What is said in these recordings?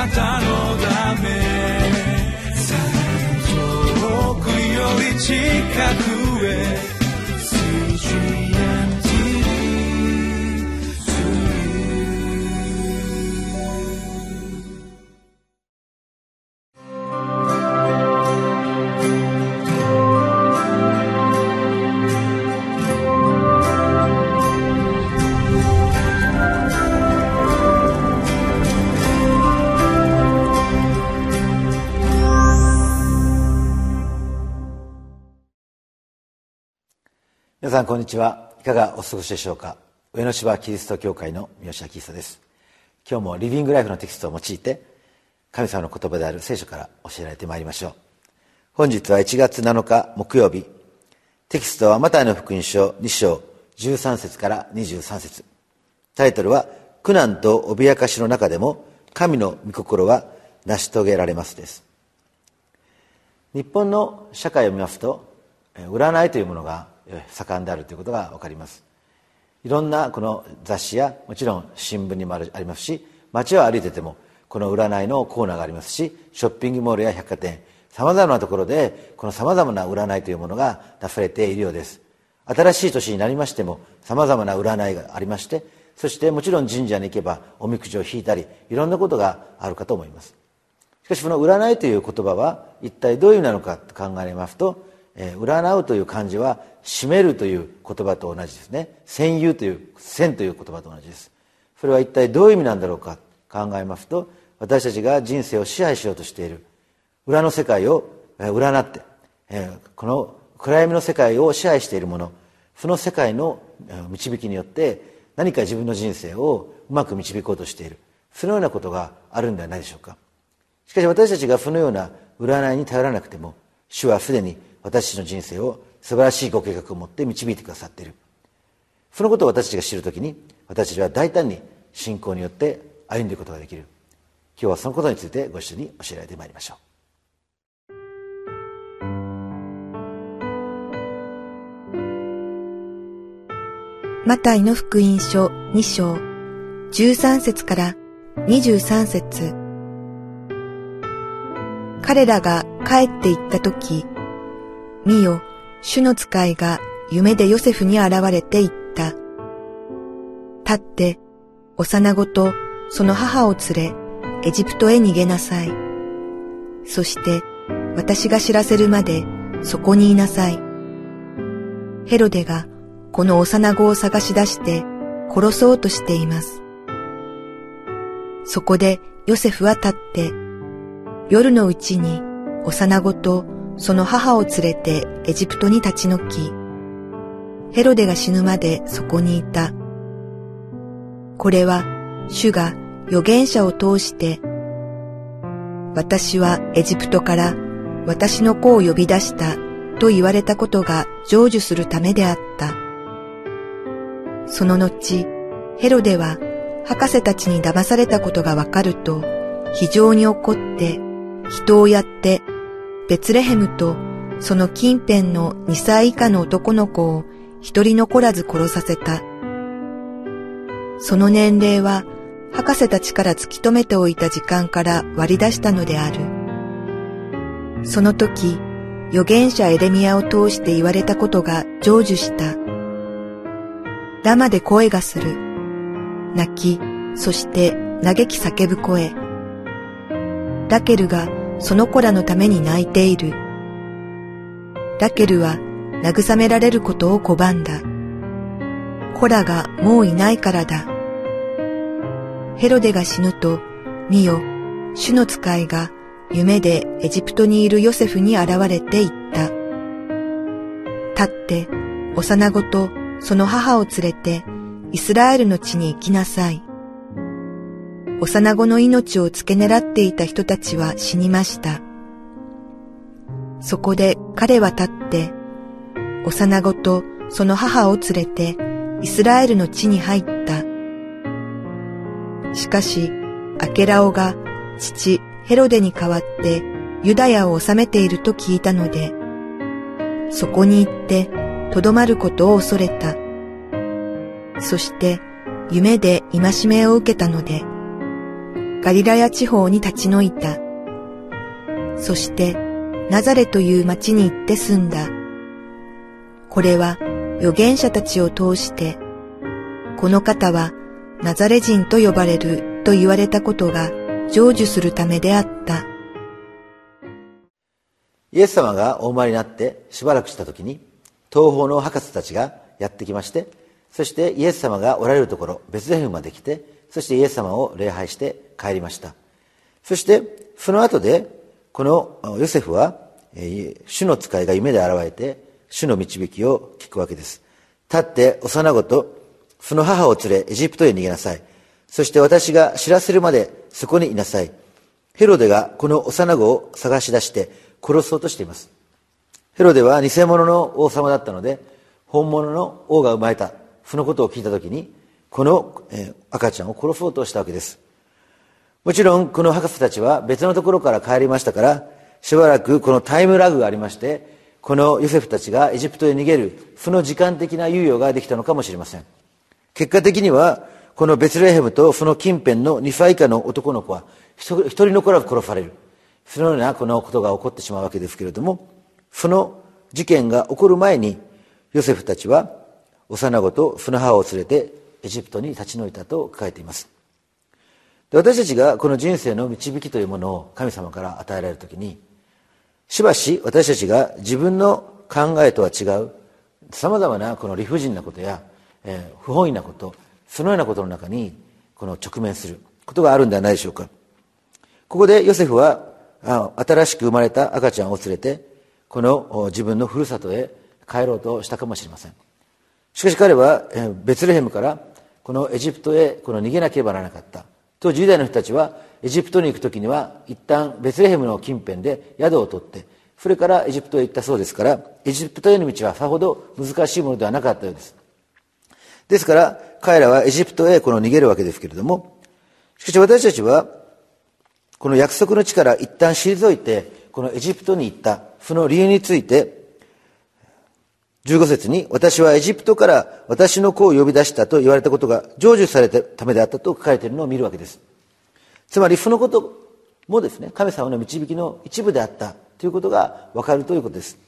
なたのため。遠くより近く。皆さんこんにちは。いかがお過ごしでしょうか？上野芝キリスト教会の三好明久です。今日もリビングライフのテキストを用いて神様の言葉である聖書から教えられてまいりましょう。本日は1月7日木曜日。テキストはマタイの福音書2章13節から23節。タイトルは苦難と脅かしの中でも神の御心は成し遂げられますです。日本の社会を見ますと占いというものが盛んであるということが分かります。いろんなこの雑誌やもちろん新聞にもありますし街を歩いててもこの占いのコーナーがありますしショッピングモールや百貨店さまざまなところでこのさまざまな占いというものが出されているようです。新しい年になりましてもさまざまな占いがありましてそしてもちろん神社に行けばおみくじを引いたりいろんなことがあるかと思います。しかしこの占いという言葉は一体どういう意味なのかと考えますとえ占うという漢字は締めるという言葉と同じですね。占有という線という言葉と同じです。それは一体どういう意味なんだろうか。考えますと私たちが人生を支配しようとしている。裏の世界を占って、えこの暗闇の世界を支配しているもの。その世界の導きによって何か自分の人生をうまく導こうとしている。そのようなことがあるんではないでしょうか。しかし私たちがそのような占いに頼らなくても主はすでに私の人生を素晴らしいご計画を持って導いてくださっている。そのことを私たちが知るときに私たちは大胆に信仰によって歩んでいくことができる。今日はそのことについてご一緒に教えられてまいりましょう。マタイの福音書2章13節から23節。彼らが帰って行った時見よ、主の使いが夢でヨセフに現れて言った。立って、幼子とその母を連れ、エジプトへ逃げなさい。そして、私が知らせるまでそこにいなさい。ヘロデがこの幼子を探し出して殺そうとしています。そこでヨセフは立って、夜のうちに幼子とその母を連れてエジプトに立ち退き、ヘロデが死ぬまでそこにいた。これは主が預言者を通して、私はエジプトから私の子を呼び出したと言われたことが成就するためであった。その後、ヘロデは博士たちに騙されたことがわかると非常に怒って人をやってベツレヘムとその近辺の2歳以下の男の子を一人残らず殺させた。その年齢は博士たちから突き止めておいた時間から割り出したのである。その時、預言者エレミアを通して言われたことが成就した。ラマで声がする。泣き、そして嘆き叫ぶ声。ラケルがその子らのために泣いている。ラケルは慰められることを拒んだ。子らがもういないからだ。ヘロデが死ぬと、見よ、主の使いが夢でエジプトにいるヨセフに現れて言った。立って、幼子とその母を連れてイスラエルの地に行きなさい。幼子の命を付け狙っていた人たちは死にました。そこで彼は立って、幼子とその母を連れてイスラエルの地に入った。しかし、アケラオが父ヘロデに代わってユダヤを治めていると聞いたので、そこに行ってとどまることを恐れた。そして夢で戒めを受けたので、ガリラヤ地方に立ち退いた。そしてナザレという町に行って住んだ。これは預言者たちを通して、この方はナザレ人と呼ばれると言われたことが成就するためであった。イエス様がお生まれになってしばらくした時に東方の博士たちがやってきましてそしてイエス様がおられるところベツレヘムまで来てそしてイエス様を礼拝して帰りました。そしてその後でこのヨセフは主の使いが夢で現れて主の導きを聞くわけです。立って幼子とその母を連れエジプトへ逃げなさい。そして私が知らせるまでそこにいなさい。ヘロデがこの幼子を探し出して殺そうとしています。ヘロデは偽物の王様だったので本物の王が生まれた。そのことを聞いた時にこの、赤ちゃんを殺そうとしたわけです。もちろんこの博士たちは別のところから帰りましたからしばらくこのタイムラグがありましてこのヨセフたちがエジプトへ逃げるその時間的な猶予ができたのかもしれません。結果的にはこのベツレヘムとその近辺の2歳以下の男の子は一人残らず殺される。そのようなこのことが起こってしまうわけですけれどもその事件が起こる前にヨセフたちは幼子とその母を連れてエジプトに立ち退いたと書かれています。で私たちがこの人生の導きというものを神様から与えられる時にしばし私たちが自分の考えとは違うさまざまなこの理不尽なことや、えー、不本意なことそのようなことの中にこの直面することがあるんではないでしょうか。ここでヨセフは新しく生まれた赤ちゃんを連れてこの自分のふるさとへ帰ろうとしたかもしれません。しかし彼はベツレヘムからこのエジプトへこの逃げなければならなかった。当時ユダヤの人たちはエジプトに行く時には一旦ベツレヘムの近辺で宿を取ってそれからエジプトへ行ったそうですからエジプトへの道はさほど難しいものではなかったようです。ですから彼らはエジプトへこの逃げるわけですけれどもしかし私たちはこの約束の地から一旦退いてこのエジプトに行ったその理由について15節に私はエジプトから私の子を呼び出したと言われたことが成就されたためであったと書かれているのを見るわけです。つまりそのこともですね神様の導きの一部であったということが分かるということです。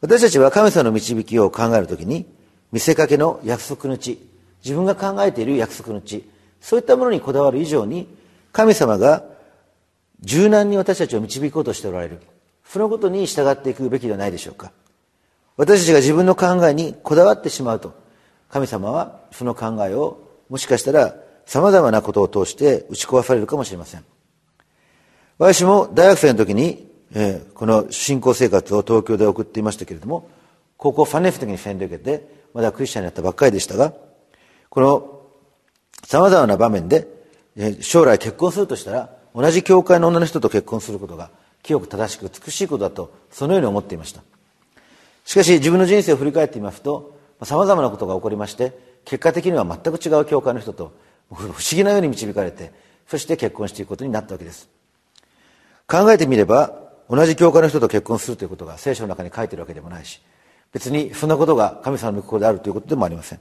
私たちは神様の導きを考えるときに見せかけの約束の地自分が考えている約束の地そういったものにこだわる以上に神様が柔軟に私たちを導こうとしておられる。そのことに従っていくべきではないでしょうか。私たちが自分の考えにこだわってしまうと神様はその考えをもしかしたらさまざまなことを通して打ち壊されるかもしれません。私も大学生の時に、えー、この信仰生活を東京で送っていましたけれども高校3年生の時に洗礼を受けてまだクリスチャンになったばっかりでしたがこのさまざまな場面で、えー、将来結婚するとしたら同じ教会の女の人と結婚することが清く正しく美しいことだとそのように思っていました。しかし自分の人生を振り返ってみますとさまざまなことが起こりまして結果的には全く違う教会の人と不思議なように導かれてそして結婚していくことになったわけです。考えてみれば同じ教会の人と結婚するということが聖書の中に書いてるわけでもないし別にそんなことが神様の御心であるということでもありません。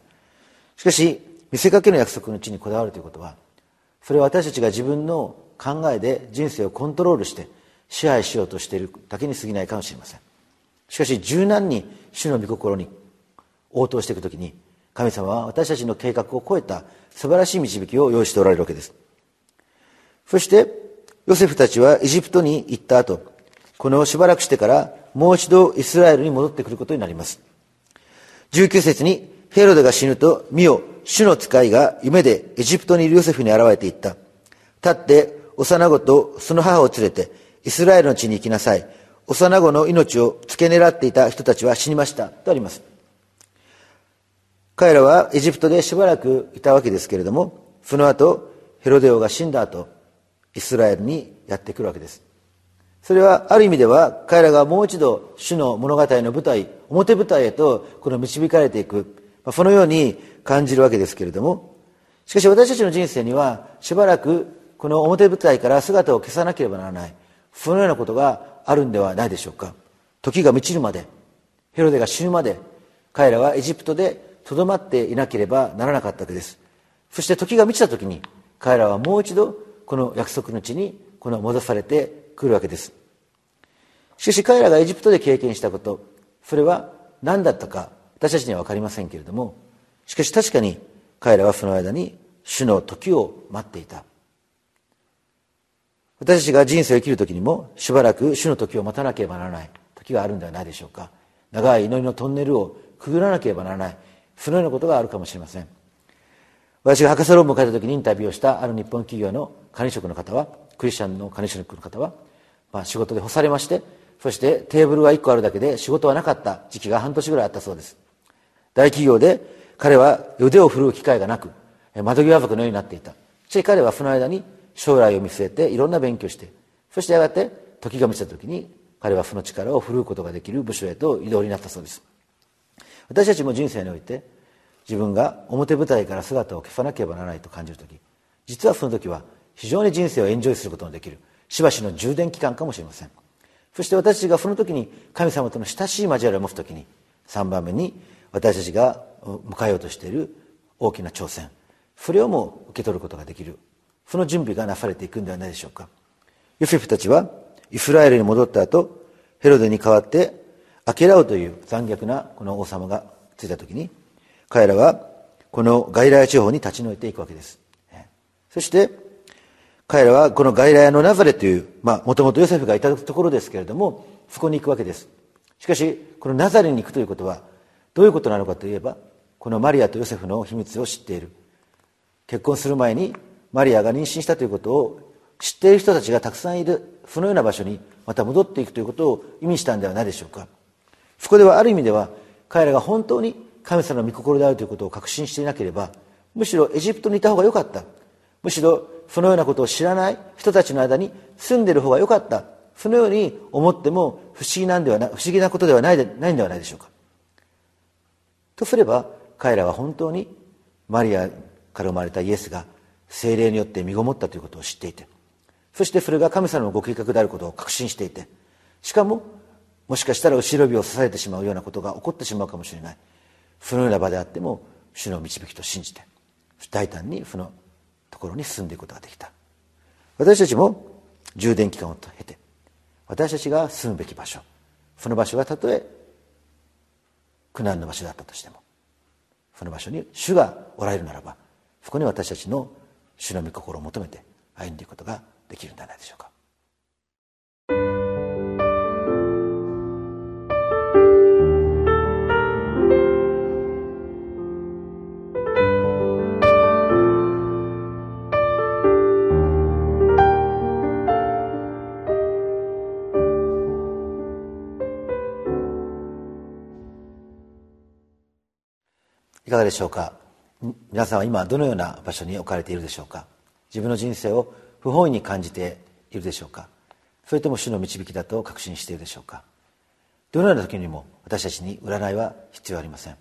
しかし見せかけの約束の地にこだわるということはそれは私たちが自分の考えで人生をコントロールして支配しようとしているだけに過ぎないかもしれません。しかし柔軟に主の御心に応答していくときに神様は私たちの計画を超えた素晴らしい導きを用意しておられるわけです。そしてヨセフたちはエジプトに行った後このしばらくしてからもう一度イスラエルに戻ってくることになります。19節にヘロデが死ぬと見よ主の使いが夢でエジプトにいるヨセフに現れていった。立って幼子とその母を連れてイスラエルの地に行きなさい。幼子の命を付け狙っていた人たちは死にました。とあります。彼らはエジプトでしばらくいたわけですけれどもその後ヘロデオが死んだ後イスラエルにやってくるわけです。それはある意味では彼らがもう一度主の物語の舞台表舞台へとこの導かれていくそのように感じるわけですけれどもしかし私たちの人生にはしばらくこの表舞台から姿を消さなければならない。そのようなことがあるんではないでしょうか。時が満ちるまでヘロデが死ぬまで彼らはエジプトでとどまっていなければならなかったわけです。そして時が満ちた時に彼らはもう一度この約束の地にこの戻されてくるわけです。しかし彼らがエジプトで経験したことそれは何だったか私たちには分かりませんけれどもしかし確かに彼らはその間に主の時を待っていた。私たちが人生を生きる時にもしばらく主の時を待たなければならない。時があるんではないでしょうか。長い祈りのトンネルをくぐらなければならない。そのようなことがあるかもしれません。私が博士論文を書いた時にインタビューをしたある日本企業の管理職の方はクリスチャンの管理職の方は、まあ、仕事で干されましてそしてテーブルが1個あるだけで仕事はなかった。時期が半年ぐらいあったそうです。大企業で彼は腕を振るう機会がなく窓際族のようになっていた。そしかし彼はその間に将来を見据えていろんな勉強してそしてやがて時が満ちた時に彼はその力を振るうことができる部署へと移動になったそうです。私たちも人生において自分が表舞台から姿を消さなければならないと感じる時実はその時は非常に人生をエンジョイすることのできるしばしの充電期間かもしれません。そして私たちがその時に神様との親しい交わりを持つ時に3番目に私たちが迎えようとしている大きな挑戦。それをも受け取ることができる。その準備がなされていくんではないでしょうか。ヨセフたちはイスラエルに戻った後ヘロデに代わってアケラオという残虐なこの王様がついた時に彼らはこの外来地方に立ち退いていくわけです。そして彼らはこの外来のナザレというまあもともとヨセフがいたところですけれどもそこに行くわけです。しかしこのナザレに行くということはどういうことなのかといえばこのマリアとヨセフの秘密を知っている。結婚する前にマリアが妊娠したということを知っている人たちがたくさんいる。そのような場所にまた戻っていくということを意味したんではないでしょうか。そこではある意味では彼らが本当に神様の御心であるということを確信していなければむしろエジプトにいた方が良かった。むしろそのようなことを知らない人たちの間に住んでる方が良かった。そのように思っても不思議なんではな不思議なことではないでないんではないでしょうか。とすれば彼らは本当にマリアから生まれたイエスが精霊によって身ごもったということを知っていてそしてそれが神様のご計画であることを確信していてしかももしかしたら後ろ指を刺されてしまうようなことが起こってしまうかもしれない。そのような場であっても主の導きと信じて大胆にそのところに進んでいくことができた。私たちも充電期間を経て私たちが住むべき場所その場所がたとえ苦難の場所だったとしてもその場所に主がおられるならばそこに私たちの主の御心を求めて歩んでいくことができるんではないでしょうか。いかがでしょうか？皆さんは今どのような場所に置かれているでしょうか？自分の人生を不本意に感じているでしょうか？それとも主の導きだと確信しているでしょうか？どのような時にも私たちに占いは必要ありません。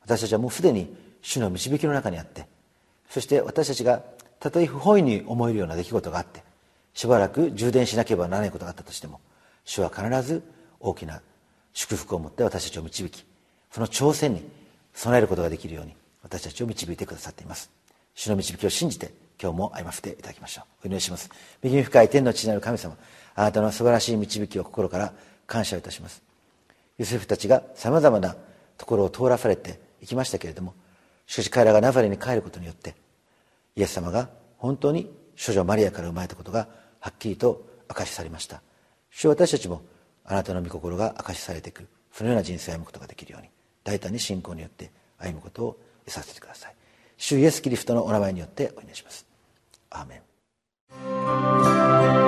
私たちはもうすでに主の導きの中にあってそして私たちがたとえ不本意に思えるような出来事があってしばらく充電しなければならないことがあったとしても主は必ず大きな祝福を持って私たちを導きその挑戦に備えることができるように私たちを導いてくださっています。主の導きを信じて今日も歩ませていただきましょう。お祈りします。右に深い天の地なる神様あなたの素晴らしい導きを心から感謝いたします。ユセフたちがさまざまなところを通らされていきましたけれどもしかし彼らがナザレに帰ることによってイエス様が本当に処女マリアから生まれたことがはっきりと明かしされました。主私たちもあなたの御心が明かしされていくそのような人生を歩むことができるように大胆に信仰によって歩むことをさせてください。主イエス・キリストのお名前によってお祈りします。アーメン。